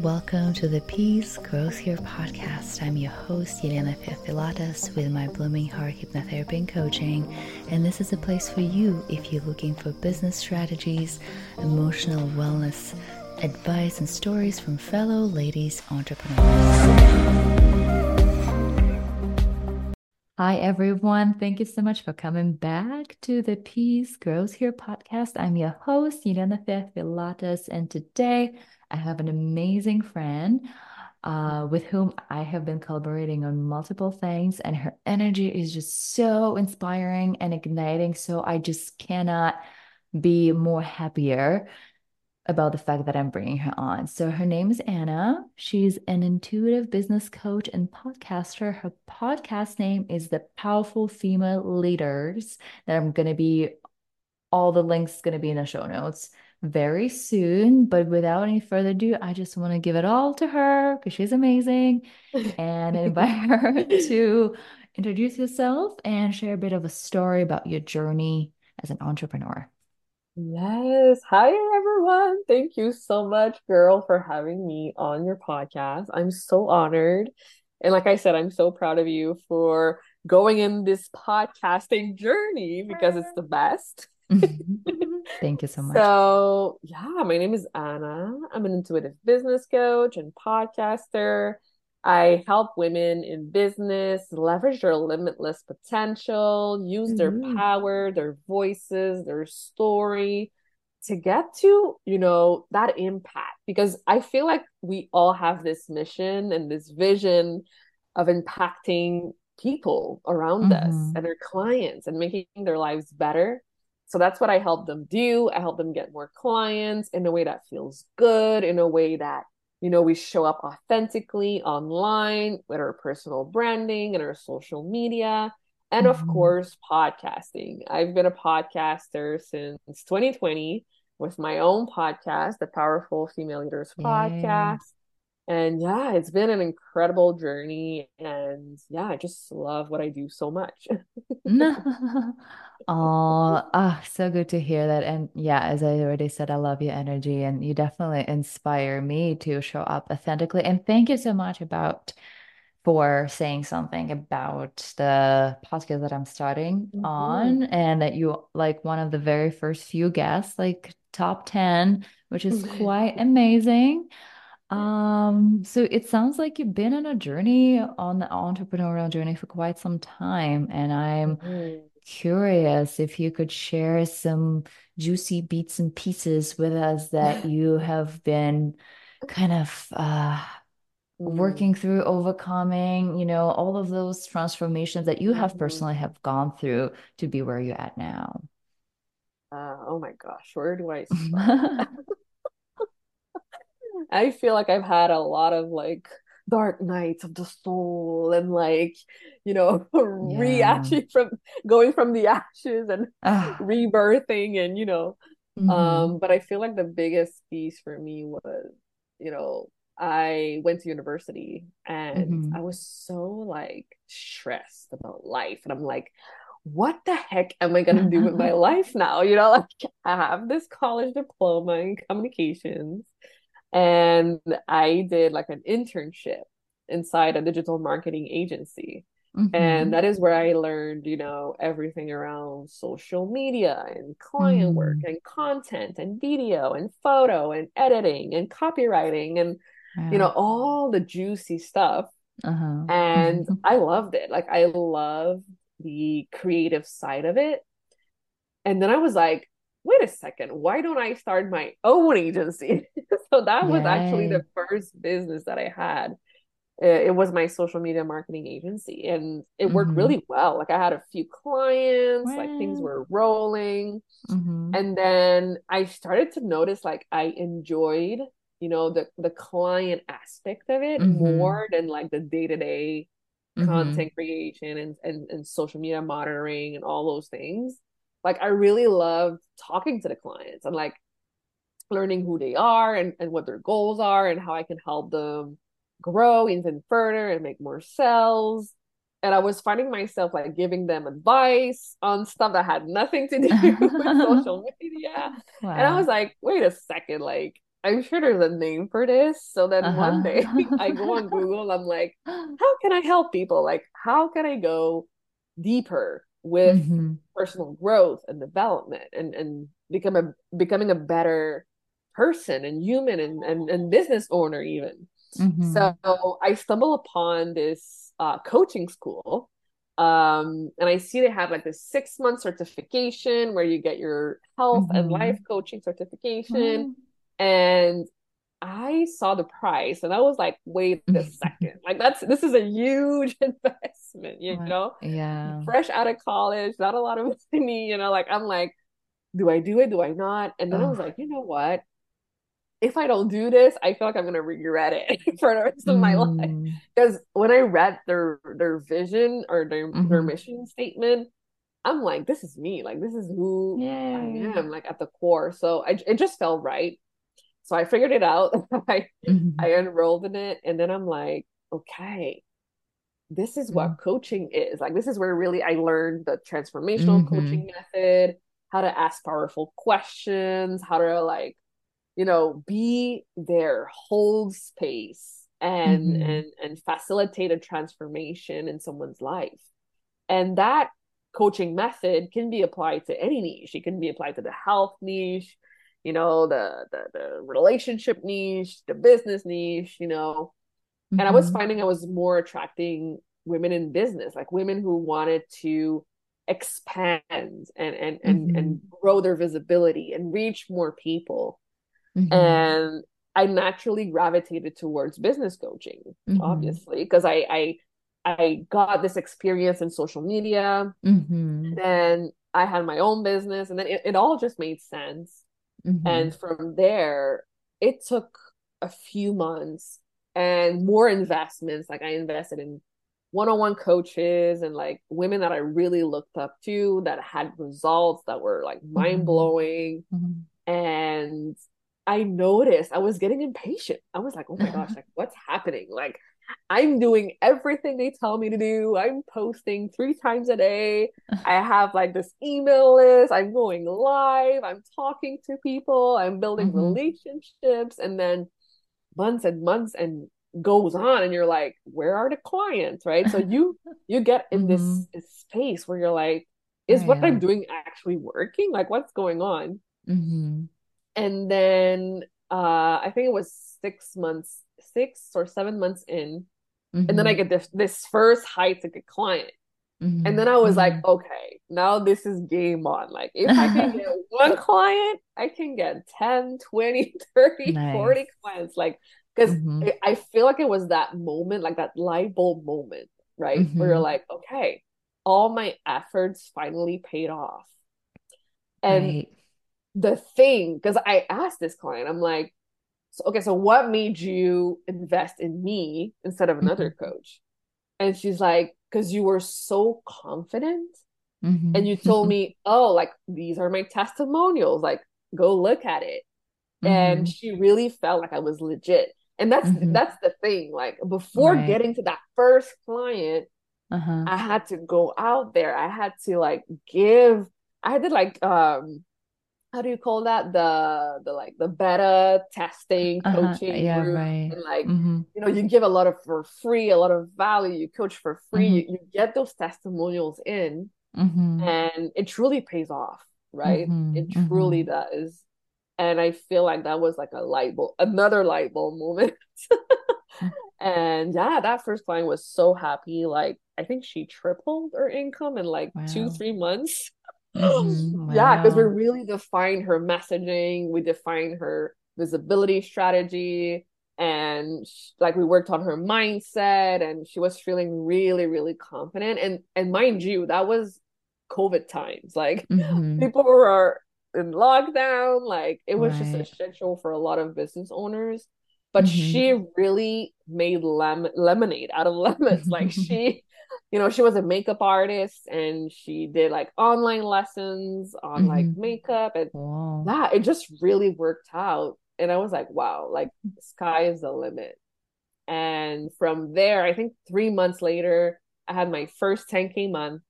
Welcome to the Peace Grows Here podcast. I'm your host, Yeliena Theofilatos, with my Blooming Heart Hypnotherapy and Coaching. And this is a place for you if you're looking for business strategies, emotional wellness, advice, and stories from fellow ladies entrepreneurs. Hi, everyone. Thank you so much for coming back to the Peace Grows Here podcast. I'm your host, Yeliena Theofilatos, and today I have an amazing friend uh, with whom I have been collaborating on multiple things, and her energy is just so inspiring and igniting. So I just cannot be more happier about the fact that I'm bringing her on. So her name is Ana. She's an intuitive business coach and podcaster. Her podcast name is The Powerful Female Leaders. That I'm going to be all the links going to be in the show notes very soon. But without any further ado, I just want to give it all to her because she's amazing and invite her to introduce yourself and share a bit of a story about your journey as an entrepreneur. Yes. Hi, everyone. Thank you so much, girl, for having me on your podcast. I'm so honored. And like I said, I'm so proud of you for going in this podcasting journey because it's the best. Thank you so much. So, yeah, my name is Ana. I'm an intuitive business coach and podcaster. I help women in business leverage their limitless potential, use their mm-hmm. power, their voices, their story to get to, you know, that impact. Because I feel like we all have this mission and this vision of impacting people around mm-hmm. us and their clients and making their lives better so that's what I help them do. I help them get more clients in a way that feels good, in a way that, you know, we show up authentically online with our personal branding and our social media. And of mm-hmm. course, podcasting. I've been a podcaster since 2020 with my own podcast, the Powerful Female Leaders Yay. Podcast and yeah it's been an incredible journey and yeah i just love what i do so much oh ah, so good to hear that and yeah as i already said i love your energy and you definitely inspire me to show up authentically and thank you so much about for saying something about the podcast that i'm starting mm-hmm. on and that you like one of the very first few guests like top 10 which is quite amazing um, so it sounds like you've been on a journey on the entrepreneurial journey for quite some time, and I'm mm-hmm. curious if you could share some juicy beats and pieces with us that you have been kind of uh mm-hmm. Working through overcoming you know all of those transformations that you have mm-hmm. personally have gone through to be where you're at now uh, oh my gosh where do i start I feel like I've had a lot of like dark nights of the soul and like you know yeah. reaction from going from the ashes and uh. rebirthing and you know mm-hmm. um but i feel like the biggest piece for me was you know i went to university and mm-hmm. i was so like stressed about life and i'm like what the heck am i going to do with my life now you know like i have this college diploma in communications and I did like an internship inside a digital marketing agency. Mm-hmm. And that is where I learned, you know, everything around social media and client mm. work and content and video and photo and editing and copywriting and, you know, all the juicy stuff. Uh-huh. And I loved it. Like, I love the creative side of it. And then I was like, wait a second, why don't I start my own agency? so that was actually the first business that I had. It was my social media marketing agency and it mm-hmm. worked really well. Like I had a few clients, wow. like things were rolling. Mm-hmm. And then I started to notice like I enjoyed, you know, the the client aspect of it mm-hmm. more than like the day-to-day mm-hmm. content creation and, and and social media monitoring and all those things like I really love talking to the clients and like learning who they are and, and what their goals are and how I can help them grow even further and make more sales. And I was finding myself like giving them advice on stuff that had nothing to do with social media. Wow. And I was like, wait a second, like I'm sure there's a name for this. So then uh-huh. one day I go on Google, I'm like, how can I help people? Like, how can I go deeper with mm-hmm. personal growth and development and, and become a becoming a better person and human and, and, and business owner even. Mm-hmm. So I stumble upon this uh, coaching school um, and I see they have like this six month certification where you get your health mm-hmm. and life coaching certification. And I saw the price and I was like, wait a second. like that's this is a huge investment, you know? Yeah. Fresh out of college, not a lot of money, you know, like I'm like, do I do it? Do I not? And then oh. I was like, you know what? if I don't do this, I feel like I'm gonna regret it for the rest of my life. Because mm. when I read their their vision or their mm-hmm. their mission statement, I'm like, this is me. Like this is who. I am, like at the core. So I it just felt right. So I figured it out. I mm-hmm. I enrolled in it, and then I'm like, okay, this is what mm-hmm. coaching is. Like this is where really I learned the transformational mm-hmm. coaching method, how to ask powerful questions, how to like you know be there hold space and mm-hmm. and and facilitate a transformation in someone's life and that coaching method can be applied to any niche it can be applied to the health niche you know the the, the relationship niche the business niche you know mm-hmm. and i was mm-hmm. finding i was more attracting women in business like women who wanted to expand and and and, mm-hmm. and grow their visibility and reach more people Mm-hmm. And I naturally gravitated towards business coaching, mm-hmm. obviously, because I, I I got this experience in social media. Mm-hmm. Then I had my own business, and then it, it all just made sense. Mm-hmm. And from there, it took a few months and more investments. Like I invested in one-on-one coaches and like women that I really looked up to that had results that were like mm-hmm. mind-blowing. Mm-hmm. And I noticed I was getting impatient. I was like, oh my gosh, like what's happening? Like I'm doing everything they tell me to do. I'm posting three times a day. I have like this email list. I'm going live. I'm talking to people. I'm building mm-hmm. relationships. And then months and months and goes on and you're like, where are the clients? Right. So you you get in this, mm-hmm. this space where you're like, is what I'm doing actually working? Like what's going on? Mm-hmm and then uh I think it was six months, six or seven months in, mm-hmm. and then I mm-hmm. get this this first high ticket client. Mm-hmm. And then I was mm-hmm. like, okay, now this is game on. Like, if I can get one client, I can get 10, 20, 30, nice. 40 clients. Like, because mm-hmm. I feel like it was that moment, like that light bulb moment, right? Where you're mm-hmm. like, okay, all my efforts finally paid off. And right the thing because I asked this client, I'm like, so, okay, so what made you invest in me instead of another mm-hmm. coach? And she's like, because you were so confident mm-hmm. and you told me, oh, like these are my testimonials, like go look at it. Mm-hmm. And she really felt like I was legit. And that's mm-hmm. that's the thing. Like before right. getting to that first client, uh-huh. I had to go out there. I had to like give I had to like um how do you call that the the like the beta testing uh-huh. coaching yeah right and like mm-hmm. you know you give a lot of for free a lot of value you coach for free mm-hmm. you, you, get those testimonials in mm-hmm. and it truly pays off right mm-hmm. it truly mm-hmm. does and i feel like that was like a light bulb another light bulb moment and yeah that first client was so happy like i think she tripled her income in like wow. two three months Mm-hmm. Wow. Yeah, because we really define her messaging, we define her visibility strategy, and she, like we worked on her mindset, and she was feeling really, really confident. And and mind you, that was COVID times. Like mm-hmm. people were in lockdown. Like it was right. just a shit show for a lot of business owners. But mm-hmm. she really made lem- lemonade out of lemons. like she you know, she was a makeup artist and she did like online lessons on mm-hmm. like makeup and wow. that it just really worked out. And I was like, wow, like sky is the limit. And from there, I think three months later, I had my first 10K month.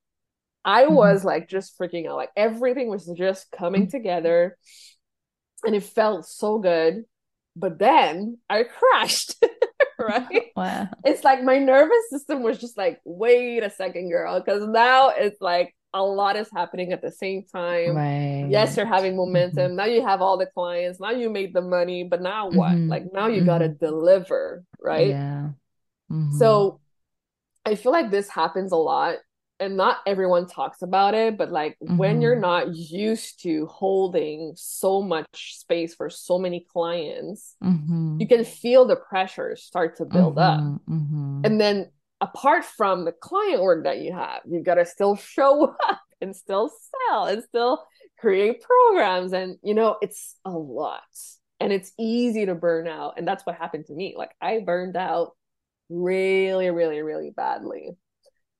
I mm-hmm. was like just freaking out. Like everything was just coming mm-hmm. together and it felt so good. but then I crashed. right? Wow. It's like my nervous system was just like, wait a second, girl. Because now it's like a lot is happening at the same time. Right. Yes, you're having momentum. Mm-hmm. Now you have all the clients. Now you made the money. But now what? Mm-hmm. Like now you mm-hmm. got to deliver. Right. Yeah. Mm-hmm. So I feel like this happens a lot and not everyone talks about it, but like mm-hmm. when you're mm-hmm. not used to holding so much space for so many clients, mm-hmm. you can feel the pressure start to build mm-hmm. up. Mm-hmm. And then apart from the client work that you have, you've got to still show up and still sell and still create programs. And, you know, it's a lot and it's easy to burn out. And that's what happened to me. Like I burned out really, really, really badly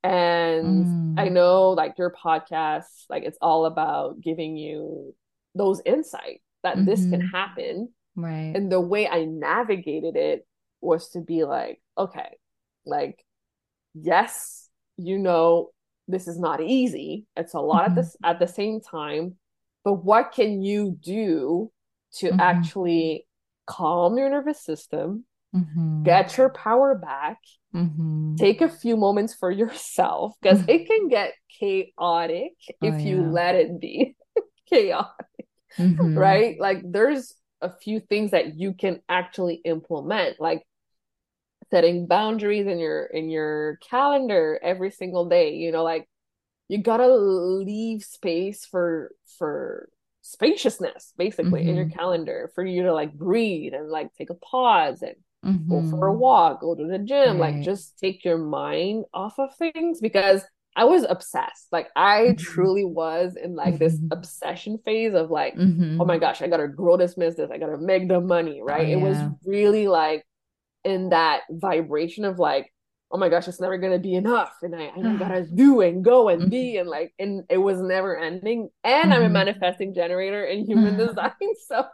and mm. I know like your podcast, like it's all about giving you those insight that mm-hmm. this can mm-hmm. happen. Right. And the way I navigated it was to be like, okay, like, yes, you know, this is not easy. It's a lot mm-hmm. at this at the same time, but what can you do to mm-hmm. actually calm your nervous system, mm-hmm. get your power back, Mm-hmm. Take a few moments for yourself because mm-hmm. it can get chaotic oh, if yeah. you let it be chaotic, mm-hmm. right? Like, there's a few things that you can actually implement, like setting boundaries in your in your calendar every single day. You know, like you gotta leave space for for spaciousness basically in your mm-hmm. calendar for you to like breathe and like take a pause and mm-hmm. go for a mm-hmm. walk, go to the gym, right. like just take your mind off of things because I was obsessed. Like I mm-hmm. truly was in like this mm-hmm. obsession phase of like, oh my gosh, I gotta grow this business, I gotta make the money, right? Oh, yeah. It was really like in that vibration of like, oh my gosh, it's never gonna be enough, and I, I gotta do and go and be and like, and it was never ending. And I'm a manifesting generator in human design, so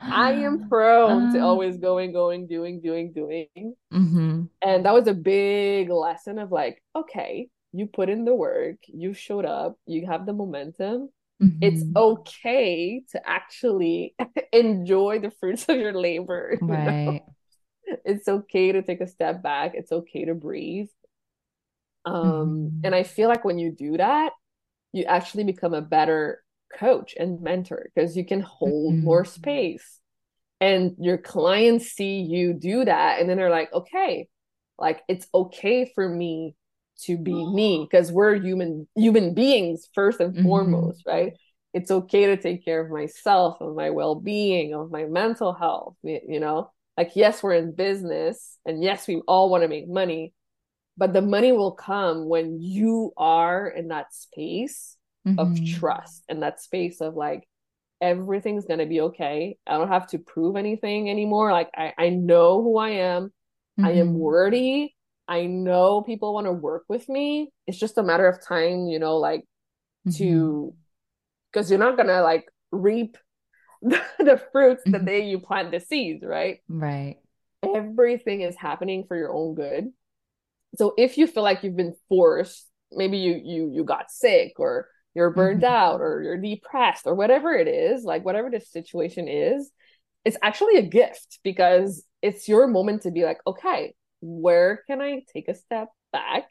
I am prone to uh-huh. always going, going, doing, doing, doing. Mm-hmm. And that was a big lesson of like, okay, you put in the work, you showed up, you have the momentum. Mm-hmm. It's okay to actually enjoy the fruits of your labor. Right. know? It's okay to take a step back. It's okay to breathe. Um, mm-hmm. and I feel like when you do that, you actually become a better coach and mentor because you can hold mm-hmm. more space and your clients see you do that and then they're like okay like it's okay for me to be me because we're human human beings first and mm-hmm. foremost right it's okay to take care of myself of my well-being of my mental health you know like yes we're in business and yes we all want to make money but the money will come when you are in that space mm-hmm. of trust and that space of like everything's gonna be okay. I don't have to prove anything anymore. Like I, I know who I am. Mm-hmm. I am mm-hmm. worthy. I know people want to work with me. It's just a matter of time, you know, like mm-hmm. to because you're not gonna like reap the, fruits the mm-hmm. day you plant the seeds, right? Right. Everything is happening for your own good. So if you feel like you've been forced, maybe you you you got sick or you're burned mm-hmm. out or you're depressed or whatever it is, like whatever the situation is, it's actually a gift because it's your moment to be like, okay, where can I take a step back?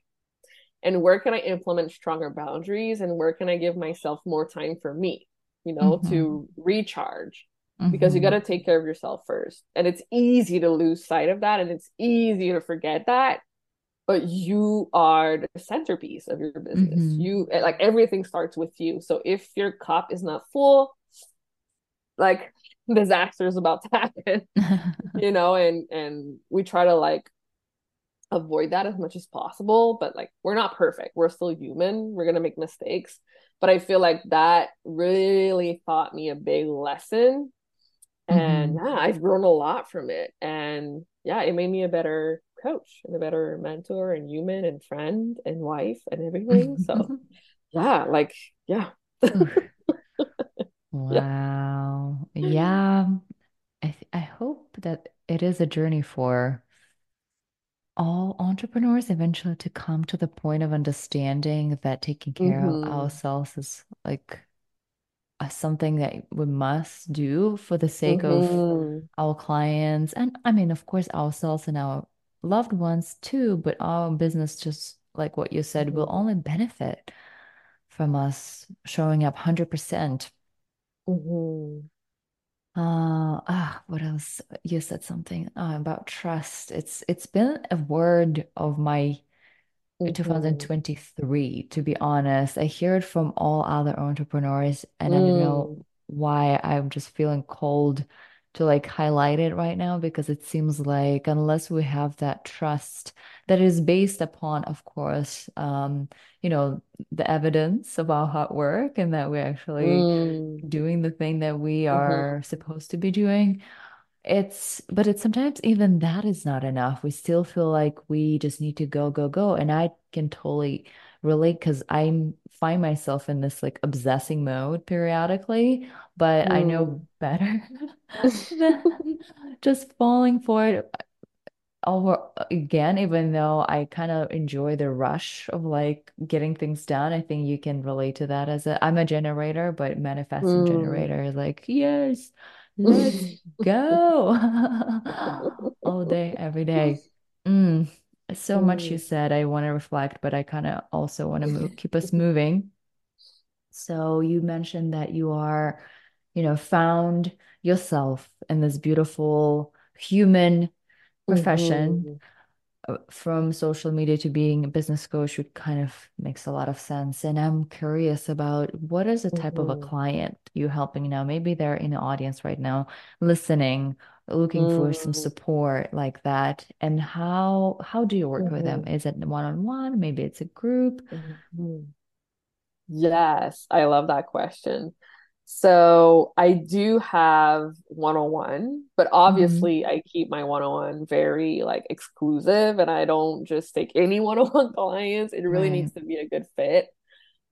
And where can I implement stronger boundaries? And where can I give myself more time for me, you know, mm-hmm. to recharge? Because you mm-hmm. got to take care of yourself first. And it's easy to lose sight of that. And it's easy to forget that but you are the centerpiece of your business. Mm-hmm. You like everything starts with you. So if your cup is not full, like disaster is about to happen, you know, and and we try to like avoid that as much as possible, but like we're not perfect. We're still human. We're going to make mistakes. But I feel like that really taught me a big lesson. And mm-hmm. yeah, I've grown a lot from it. And yeah, it made me a better coach and a better mentor and human and friend and wife and everything. So yeah, like yeah. wow. Yeah. yeah. I th- I hope that it is a journey for all entrepreneurs eventually to come to the point of understanding that taking care mm-hmm. of ourselves is like something that we must do for the sake mm-hmm. of our clients and I mean of course ourselves and our loved ones too but our business just like what you said mm-hmm. will only benefit from us showing up 100% mm-hmm. Uh ah what else you said something uh, about trust it's it's been a word of my mm-hmm. 2023 to be honest i hear it from all other entrepreneurs and mm. i don't know mm. why i'm just feeling cold to like highlight it right now because it seems like unless we have that trust that is based upon of course um you know the evidence of our hard work and that we're actually mm. doing the thing that we mm-hmm. are mm-hmm. supposed to be doing it's but it's sometimes even that is not enough we still feel like we just need to go go go and i can totally relate because i find myself in this like obsessing mode periodically but mm. i know mm. better than just falling for it over again even though i kind of enjoy the rush of like getting things done i think you can relate to that as a i'm a generator but manifesting mm. generator is like yes Let's go all day, every day. Mm, so mm. much you mm. said. I want to reflect, but I kind of also want to move, keep us moving. So you mentioned that you are, you know, found yourself in this beautiful human profession. Mm-hmm. Uh, from social media to being a business coach would kind of makes a lot of sense. And I'm curious about what is the type mm-hmm. of a mm-hmm. client you helping now? Maybe they're in the audience right now, listening, looking mm-hmm. for some mm. support like that. And how how do you work mm-hmm. with them? Mm-hmm. Is it one on one? Maybe it's a group. Mm-hmm. Yes, I love that question. So I do have one-on-one, but mm-hmm. obviously mm-hmm. I keep my one-on-one very like exclusive and I don't just take any one-on-one clients. It really right. needs to be a good fit.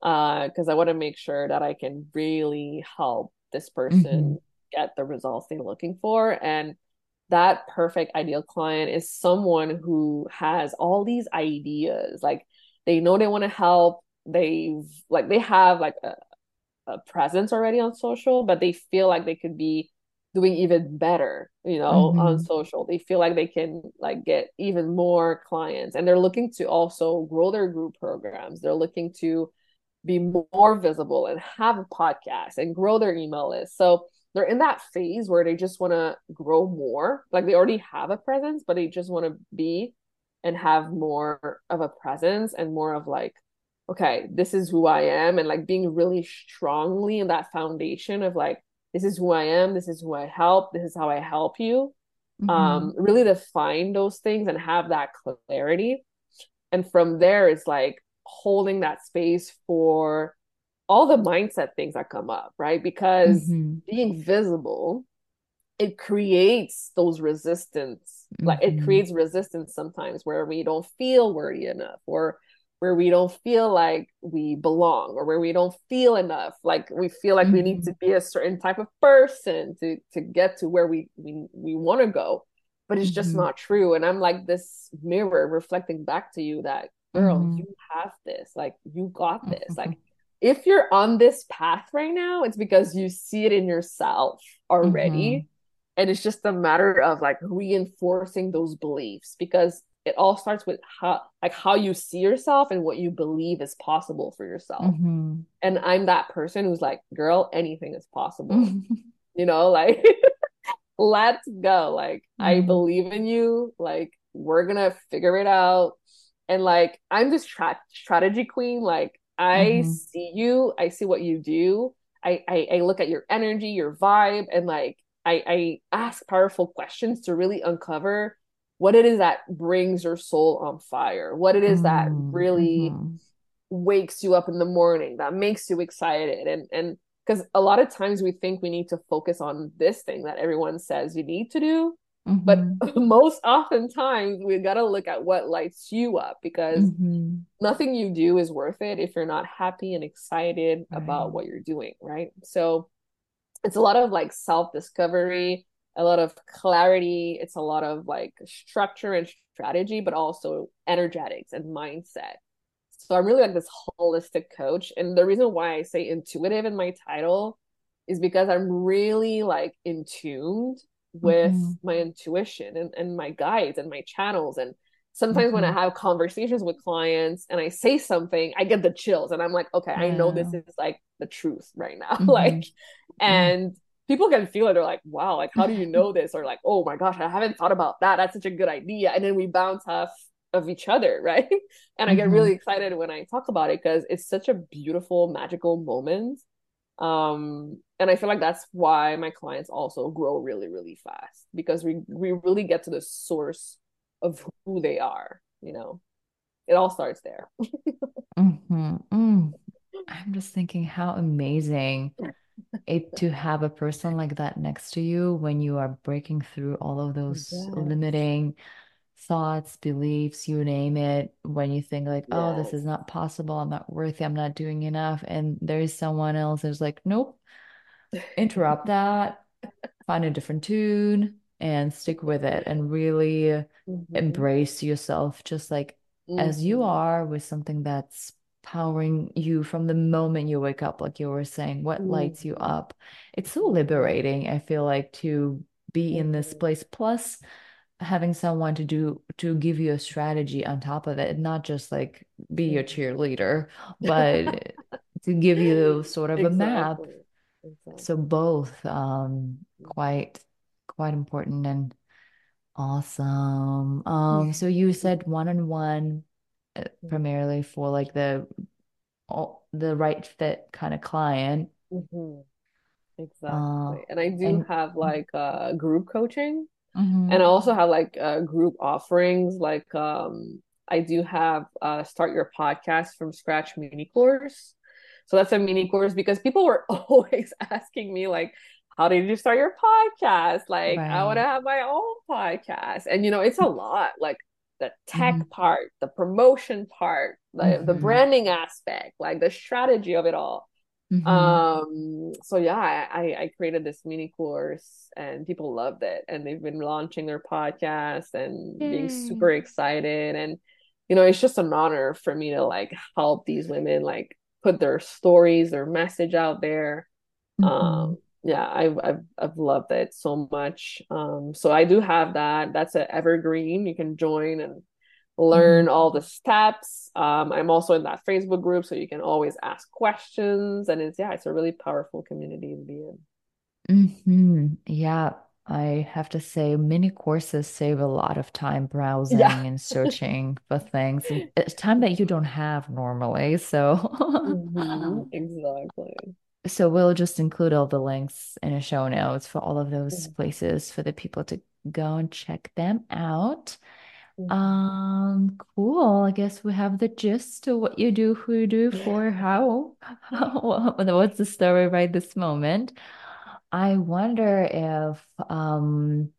Uh, because I want to make sure that I can really help this person mm-hmm. Get the results they're looking for. And that perfect ideal client is someone who has all these ideas. Like they know they want to help. They've like they have like a a presence already on social, but they feel like they could be doing even better, you know, mm-hmm. on social. They feel like they can like get even more clients and they're looking to also grow their group programs. They're looking to be more visible and have a podcast and grow their email list. So they're in that phase where they just want to grow more. Like they already have a presence, but they just want to be and have more of a presence and more of like okay, this is who I am, and like being really strongly in that foundation of like, this is who I am, this is who I help, this is how I help you. Mm-hmm. Um, really define those things and have that clarity. And from there, it's like holding that space for all the mindset things that come up, right? Because mm-hmm. being visible, it creates those resistance. Mm-hmm. Like it mm-hmm. creates resistance sometimes where we don't feel worthy enough or where we don't feel like we belong or where we don't feel enough like we feel like mm-hmm. we need mm-hmm. to be a certain type of person to to get to where we we, we want to go but it's just mm-hmm. not true and i'm like this mirror reflecting back to you that girl mm-hmm. you have this like you got this like if you're on this path right now it's because you see it in yourself already. Mm-hmm. and it's just a matter of like reinforcing those beliefs because it all starts with how like how you see yourself and what you believe is possible for yourself. Mm-hmm. and i'm that person who's like girl anything is possible. You know like let's go. Like mm-hmm. i believe in you. Like we're gonna figure it out. And like i'm this tra- strategy queen. Like i mm-hmm. see you i see what you do I, I i look at your energy your vibe and like i i ask powerful questions to really uncover what it is that brings your soul on fire, what it is that mm-hmm. really mm-hmm. wakes you up in the morning, that makes you excited. And and because a lot of times we think we need to focus on this thing that everyone says you need to do. Mm-hmm. But most oftentimes we gotta look at what lights you up because mm-hmm. nothing you do is worth it if you're not happy and excited right. about what you're doing, right? So it's a lot of like self-discovery a lot of clarity it's a lot of like structure and strategy but also energetics and mindset so i'm really like this holistic coach and the reason why i say intuitive in my title is because I'm really like in tuned with mm-hmm. my intuition and, and my guides and my channels. And sometimes mm-hmm. when I mm-hmm. have conversations with clients and I say something, I get the chills and I'm like, okay, yeah. I know this is like the truth right now. Mm-hmm. like, and people can feel it. They're like, wow, like, how do you know this? Or like, oh my gosh, I haven't thought about that. That's such a good idea. And then we bounce off of each other, right? And I get really mm-hmm. excited when I talk about it because it's such a beautiful, magical moment. Um, and I feel like that's why my clients also grow really, really fast because we we really get to the source of who they are, you know. It all starts there. mm-hmm. mm. I'm just thinking how amazing it to have a person like that next to you when you are breaking through all of those yes. limiting thoughts, beliefs, you name it, when you think like, yes. oh, this is not possible, I'm not worthy, I'm not doing enough, and there's someone else who's like, nope, interrupt that, find a different tune and stick with it and really mm-hmm. embrace yourself just like mm-hmm. as you mm-hmm. are with something that's powering you from the moment you wake up like you were saying what mm-hmm. lights you up it's so liberating i feel like to be in this mm-hmm. place plus having someone to do to give you a strategy on top of it not just like be your cheerleader but to give you sort of exactly. a map exactly. so both um quite quite important and awesome um so you said one-on-one uh, primarily for like the all the right fit kind of client mm-hmm. exactly uh, and i do and, have like uh group coaching Mm-hmm. And I also have like uh, group offerings. Like um, I do have uh, start your podcast from scratch mini course. So that's a mini course because people were always asking me like, how did you start your podcast? Like right. I want to have my own podcast. And you know, it's a lot. Like the tech mm-hmm. part, the promotion part, the, mm-hmm. the branding aspect, like the strategy of it all. Mm-hmm. Um, so yeah, I, I created this mini course and people loved it and they've been launching their podcast and Yay. being super excited. And, you know, it's just an honor for me to like help these women like put their stories, their message out there. Mm-hmm. Um, yeah, I've, I've, I've loved it so much. Um, so I do have that. That's an evergreen. You can join and learn mm-hmm. all the steps. Um, I'm also in that Facebook group, so you can always ask questions. And it's, yeah, it's a really powerful community to be in. Mm-hmm. Yeah, I have to say, mini courses save a lot of time browsing yeah. and searching for things. It's time that you don't have normally. So, mm-hmm. exactly. So, we'll just include all the links in a show notes for all of those places for the people to go and check them out. Mm-hmm. Um, cool. I guess we have the gist of what you do, who you do, for how, how what's the story right this moment. I wonder if um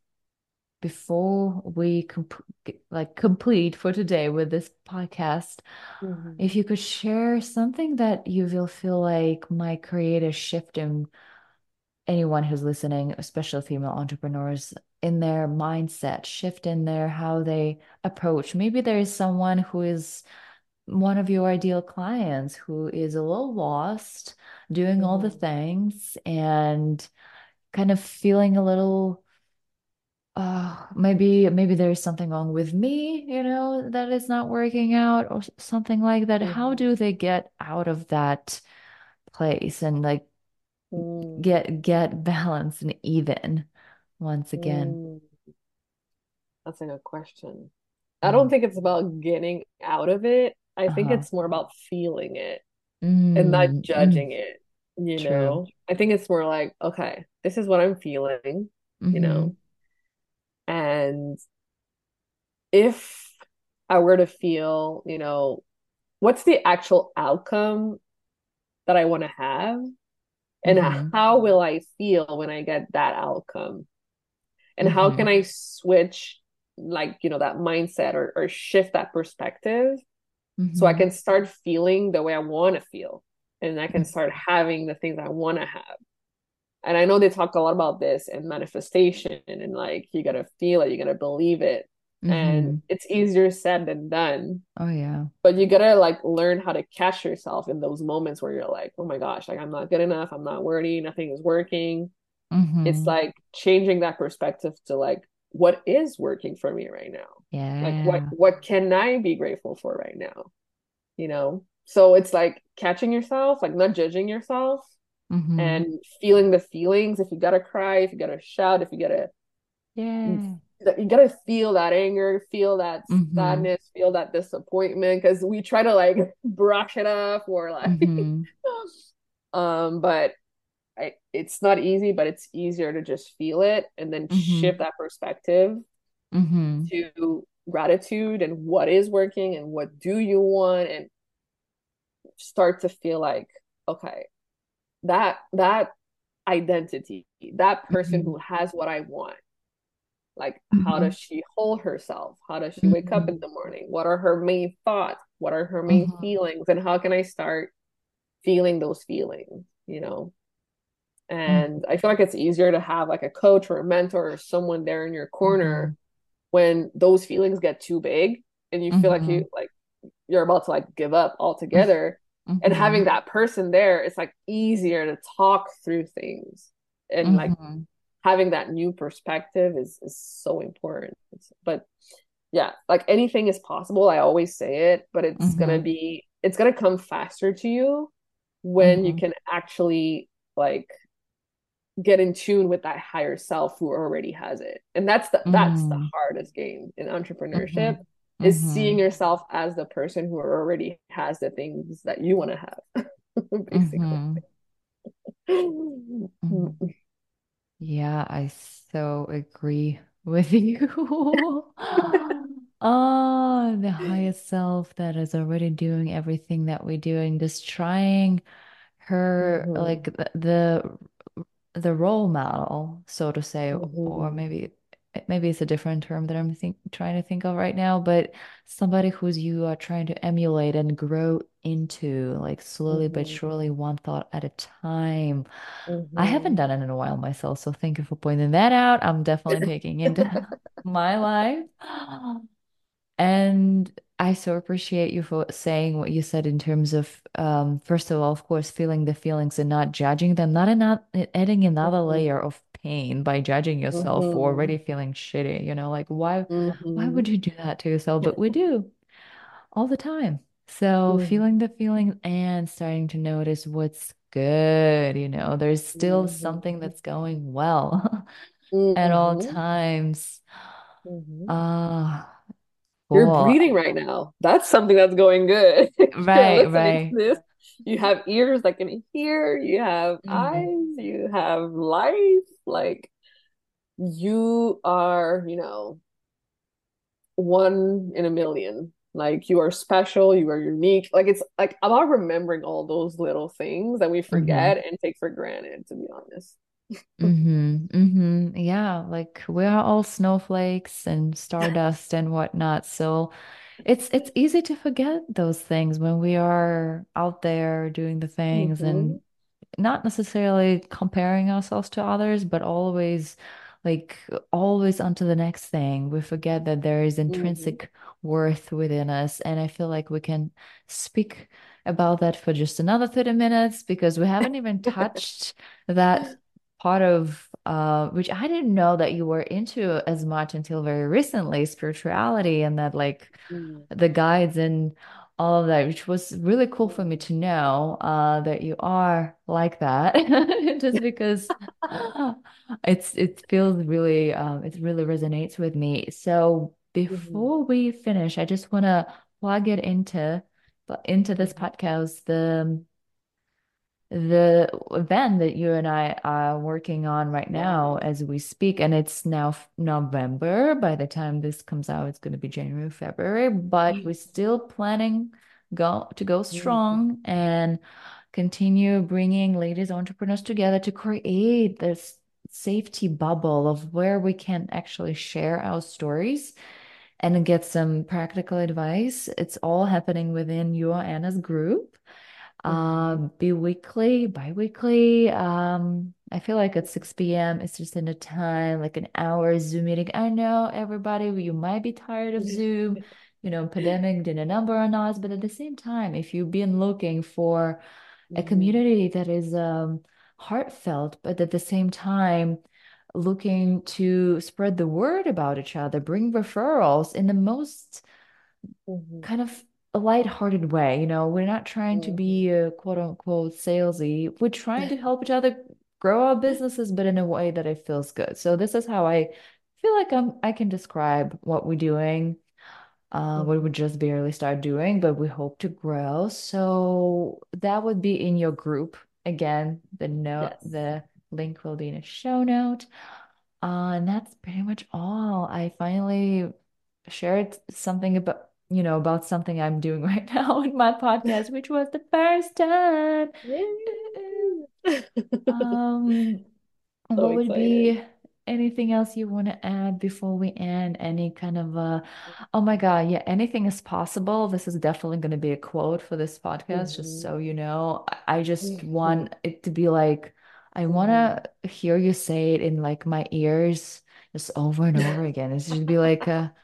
before we comp- like complete for today with this podcast, mm-hmm. if you could share something that you will feel like might create a shift in anyone who's listening, especially female entrepreneurs, in their mindset, shift in their how they approach. Maybe there is someone who is one of your ideal clients who is a little lost, doing mm-hmm. all the mm-hmm. things and kind of feeling a little uh maybe maybe there's something wrong with me you know that is not working out or something like that mm-hmm. how do they get out of that place and like mm. get get balance and even once again? Mm. That's a good question. I don't think it's about getting out of it. I think uh-huh. it's more about feeling it mm. and not mm, judging mm. it. You True. know, I think it's more like, okay, this is what I'm feeling, mm-hmm. you know, and if I were to feel, you know, what's the actual outcome that I want to have? And mm-hmm. how will I feel when I get that outcome? and mm-hmm. how can i switch like you know that mindset or, or shift that perspective mm-hmm. so i can start feeling the way i want to feel and i can start having the things i want to have and i know they talk a lot about this and manifestation and like you gotta feel it you gotta believe it and Mm-hmm. it's easier said than done. Oh yeah. But you gotta like learn how to catch yourself in those moments where you're like, oh my gosh, like I'm not good enough, I'm not worthy, nothing is working. It's Mm-hmm. like changing that perspective to like what is working for me right now? Yeah like what what can I be grateful for right now? You know? So it's like catching yourself, like not judging yourself Mm-hmm. and feeling the feelings. If you gotta cry, if you gotta shout, if you gotta Yeah. you gotta feel that anger, feel that Mm-hmm. sadness, feel that disappointment, because we try to like brush it off or like Mm-hmm. um, but I, it's not easy, but it's easier to just feel it and then Mm-hmm. shift that perspective Mm-hmm. to gratitude and what is working and what do you want and start to feel like, okay, that that identity, that person Mm-hmm. who has what I want Like, how Mm-hmm. does she hold herself? How does she wake up Mm-hmm. in the morning? What are her main thoughts? What are her main Mm-hmm. feelings? And how can I start feeling those feelings, you know? And I feel like it's easier to have like a coach or a mentor or someone there in your Mm-hmm. corner when those feelings get too big and you feel like Mm-hmm. you like you're about to like give up altogether. And Mm-hmm. having that person there, it's like easier to talk through things and like Mm-hmm. having that new perspective is is so important. But yeah, like anything is possible. I always say it, but it's gonna Mm-hmm. be it's gonna come faster to you when you Mm-hmm. can actually like get in tune with that higher self who already has it. And that's the that's the Mm-hmm. hardest game in entrepreneurship Mm-hmm. is seeing Mm-hmm. yourself as the person who already has the things that you want to have, basically. Mm-hmm. Mm-hmm. Yeah, I so agree with you. Oh, the highest self that is already doing everything that we do and just trying her like Mhm, the the, the role model, so to say, or mhm, maybe maybe it's a different term that I'm think trying to think of right now, but somebody who's you are trying to emulate and grow into, like slowly but mhm, surely, one thought at a time. I haven't done it in a while myself, so thank you for pointing that out. I'm definitely taking into my life. And I so appreciate you for saying what you said in terms of, um, first of all, of course, feeling the feelings and not judging them, not not adding another layer Mhm, of pain by judging yourself for mhm, already feeling shitty. You know, like why why would mhm, you do that to yourself? But we do all the time. So feeling the feeling and starting to notice what's good, you know, there's still something mhm, that's going well at all mhm, times. Ah, You're cool. You're breathing right now. That's something that's going good. Right, right. You have ears that can hear, you have eyes, Mhm. you have life. Like you are, you know, one in a million. Like you are special, you are unique. Like it's like about remembering all those little things that we hmm forget and take for granted, to be honest. Hmm hmm Yeah, like we are all snowflakes and stardust and whatnot. So it's it's easy to forget those things when we are out there doing the things hmm and not necessarily comparing ourselves to others, but always like always onto the next thing. We forget that there is hmm intrinsic worth within us. And I feel like we can speak about that for just another 30 minutes because we haven't even touched that part of uh which I didn't know that you were into as much until very recently, spirituality and that like the guides and all of that, which was really cool for me to know uh, that you are like that, just because it's it feels really um, it really resonates with me. So hmm before we finish, I just want to plug it into into this hmm podcast. The the event that you and I are working on right now as we speak, and it's now November. By the time this comes out, it's going to be January, February, but we're still planning go to go Mhm. strong and continue bringing ladies entrepreneurs together to create this safety bubble of where we can actually share our stories and get some practical advice. It's all happening within your Ana's group Um, bi-weekly, bi-weekly. Um, I feel like at 6 p.m. it's just in a time, like an hour Zoom meeting. I know everybody, you might be tired of Zoom. You know, pandemic did a number on us, but at the same time, if you've been looking for a mm-hmm. community that is um, heartfelt, but at the same time, looking to spread the word about each other, bring referrals in the most mm-hmm. kind of a light-hearted way. You know, we're not trying mm-hmm. to be a quote unquote salesy. We're trying to help each other grow our businesses, but in a way that it feels good. So this is how I feel like I'm I can describe what we're doing. Uh, mm-hmm. we would just barely start doing, but we hope to grow. So that would be in your group. Again, the note yes. the link will be in a show note. Uh, and that's pretty much all. I finally shared something about you know about something I'm doing right now in my podcast, which was the first time. um, so what would be anything else you want to add before we end? Any kind of uh oh my God, yeah, anything is possible. This is definitely going to be a quote for this podcast, mm-hmm. just so you know. I just mm-hmm. want it to be like I want to mm-hmm. hear you say it in like my ears just over and over again. It should be like a,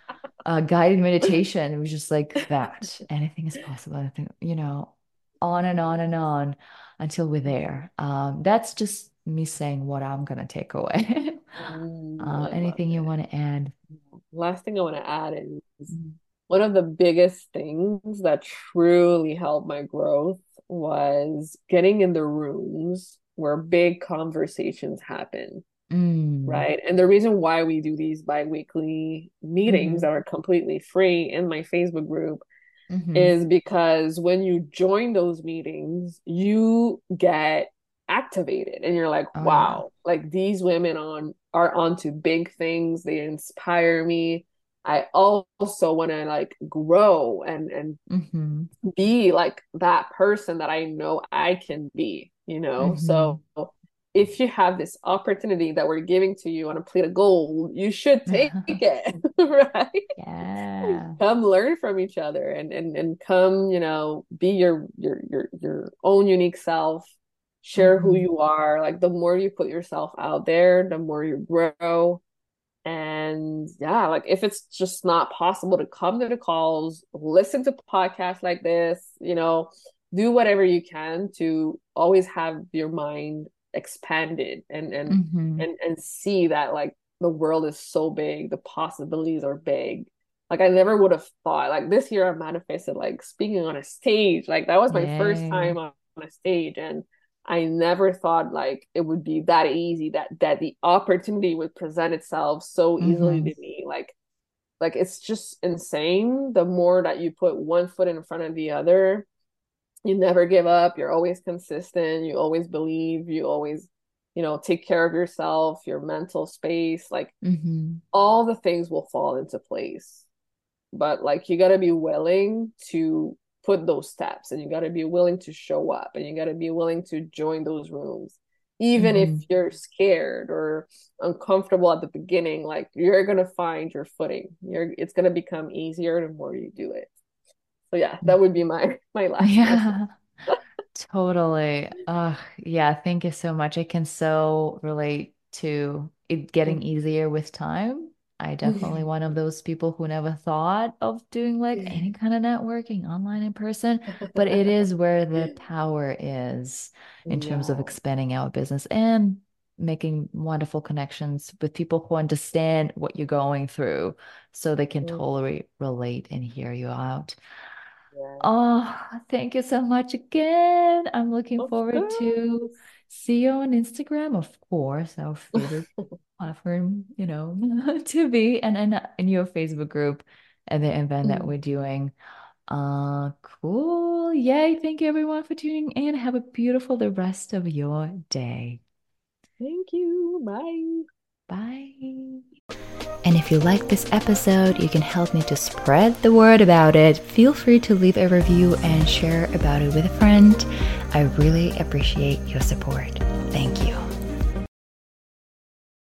a guided meditation. It was just like that. Anything is possible. I think, you know, on and on and on until we're there. Um, that's just me saying what I'm going to take away. mm, uh, anything you want to add? Last thing I want to add is mm. one of the biggest things that truly helped my growth was getting in the rooms where big conversations happen. Mm. Right. And the reason why we do these bi weekly meetings mm-hmm. that are completely free in my Facebook group mm-hmm. is because when you join those meetings, you get activated and you're like, oh, wow, like these women on are onto big things. They inspire me. I also want to like grow and and mm-hmm. be like that person that I know I can be you know mm-hmm. so if you have this opportunity that we're giving to you on a plate of gold you should take it right? Yeah. Come learn from each other and and and come you know be your your your your own unique self. Share mm-hmm. who you are. Like the more you put yourself out there the more you grow. And yeah like if it's just not possible to come to the calls listen to podcasts like this you know do whatever you can to always have your mind expanded and and mm-hmm. and and see that like the world is so big the possibilities are big like i never would have thought like this year i manifested like speaking on a stage like that was my Yay. first time on, on a stage and i never thought like it would be that easy that that the opportunity would present itself so mm-hmm. easily to me like like it's just insane the more that you put one foot in front of the other you never give up. You're always consistent. You always believe. You always you know take care of yourself your mental space. Like mm-hmm. all the things will fall into place. But like you got to be willing to put those steps and you got to be willing to show up and you got to be willing to join those rooms. Even mm-hmm. if you're scared or uncomfortable at the beginning like you're going to find your footing. You're it's going to become easier the more you do it so yeah that would be my my last yeah. totally. Uh yeah thank you so much. I can so relate to it getting mm-hmm. easier with time. I definitely one of those people who never thought of doing like any kind of networking online in person but it is where the power is in yeah. terms of expanding our business and making wonderful connections with people who understand what you're going through so they can mm. totally relate and hear you out Oh, thank you so much again. I'm looking of forward course. to see you on Instagram, of course, our favorite platform, you know, to be, and in, in your Facebook group and the event mm. that we're doing. Uh, cool. Yay. Thank you everyone for tuning in. Have a beautiful the rest of your day. Thank you. Bye. Bye. And if you like this episode, you can help me to spread the word about it. Feel free to leave a review and share about it with a friend. I really appreciate your support. Thank you.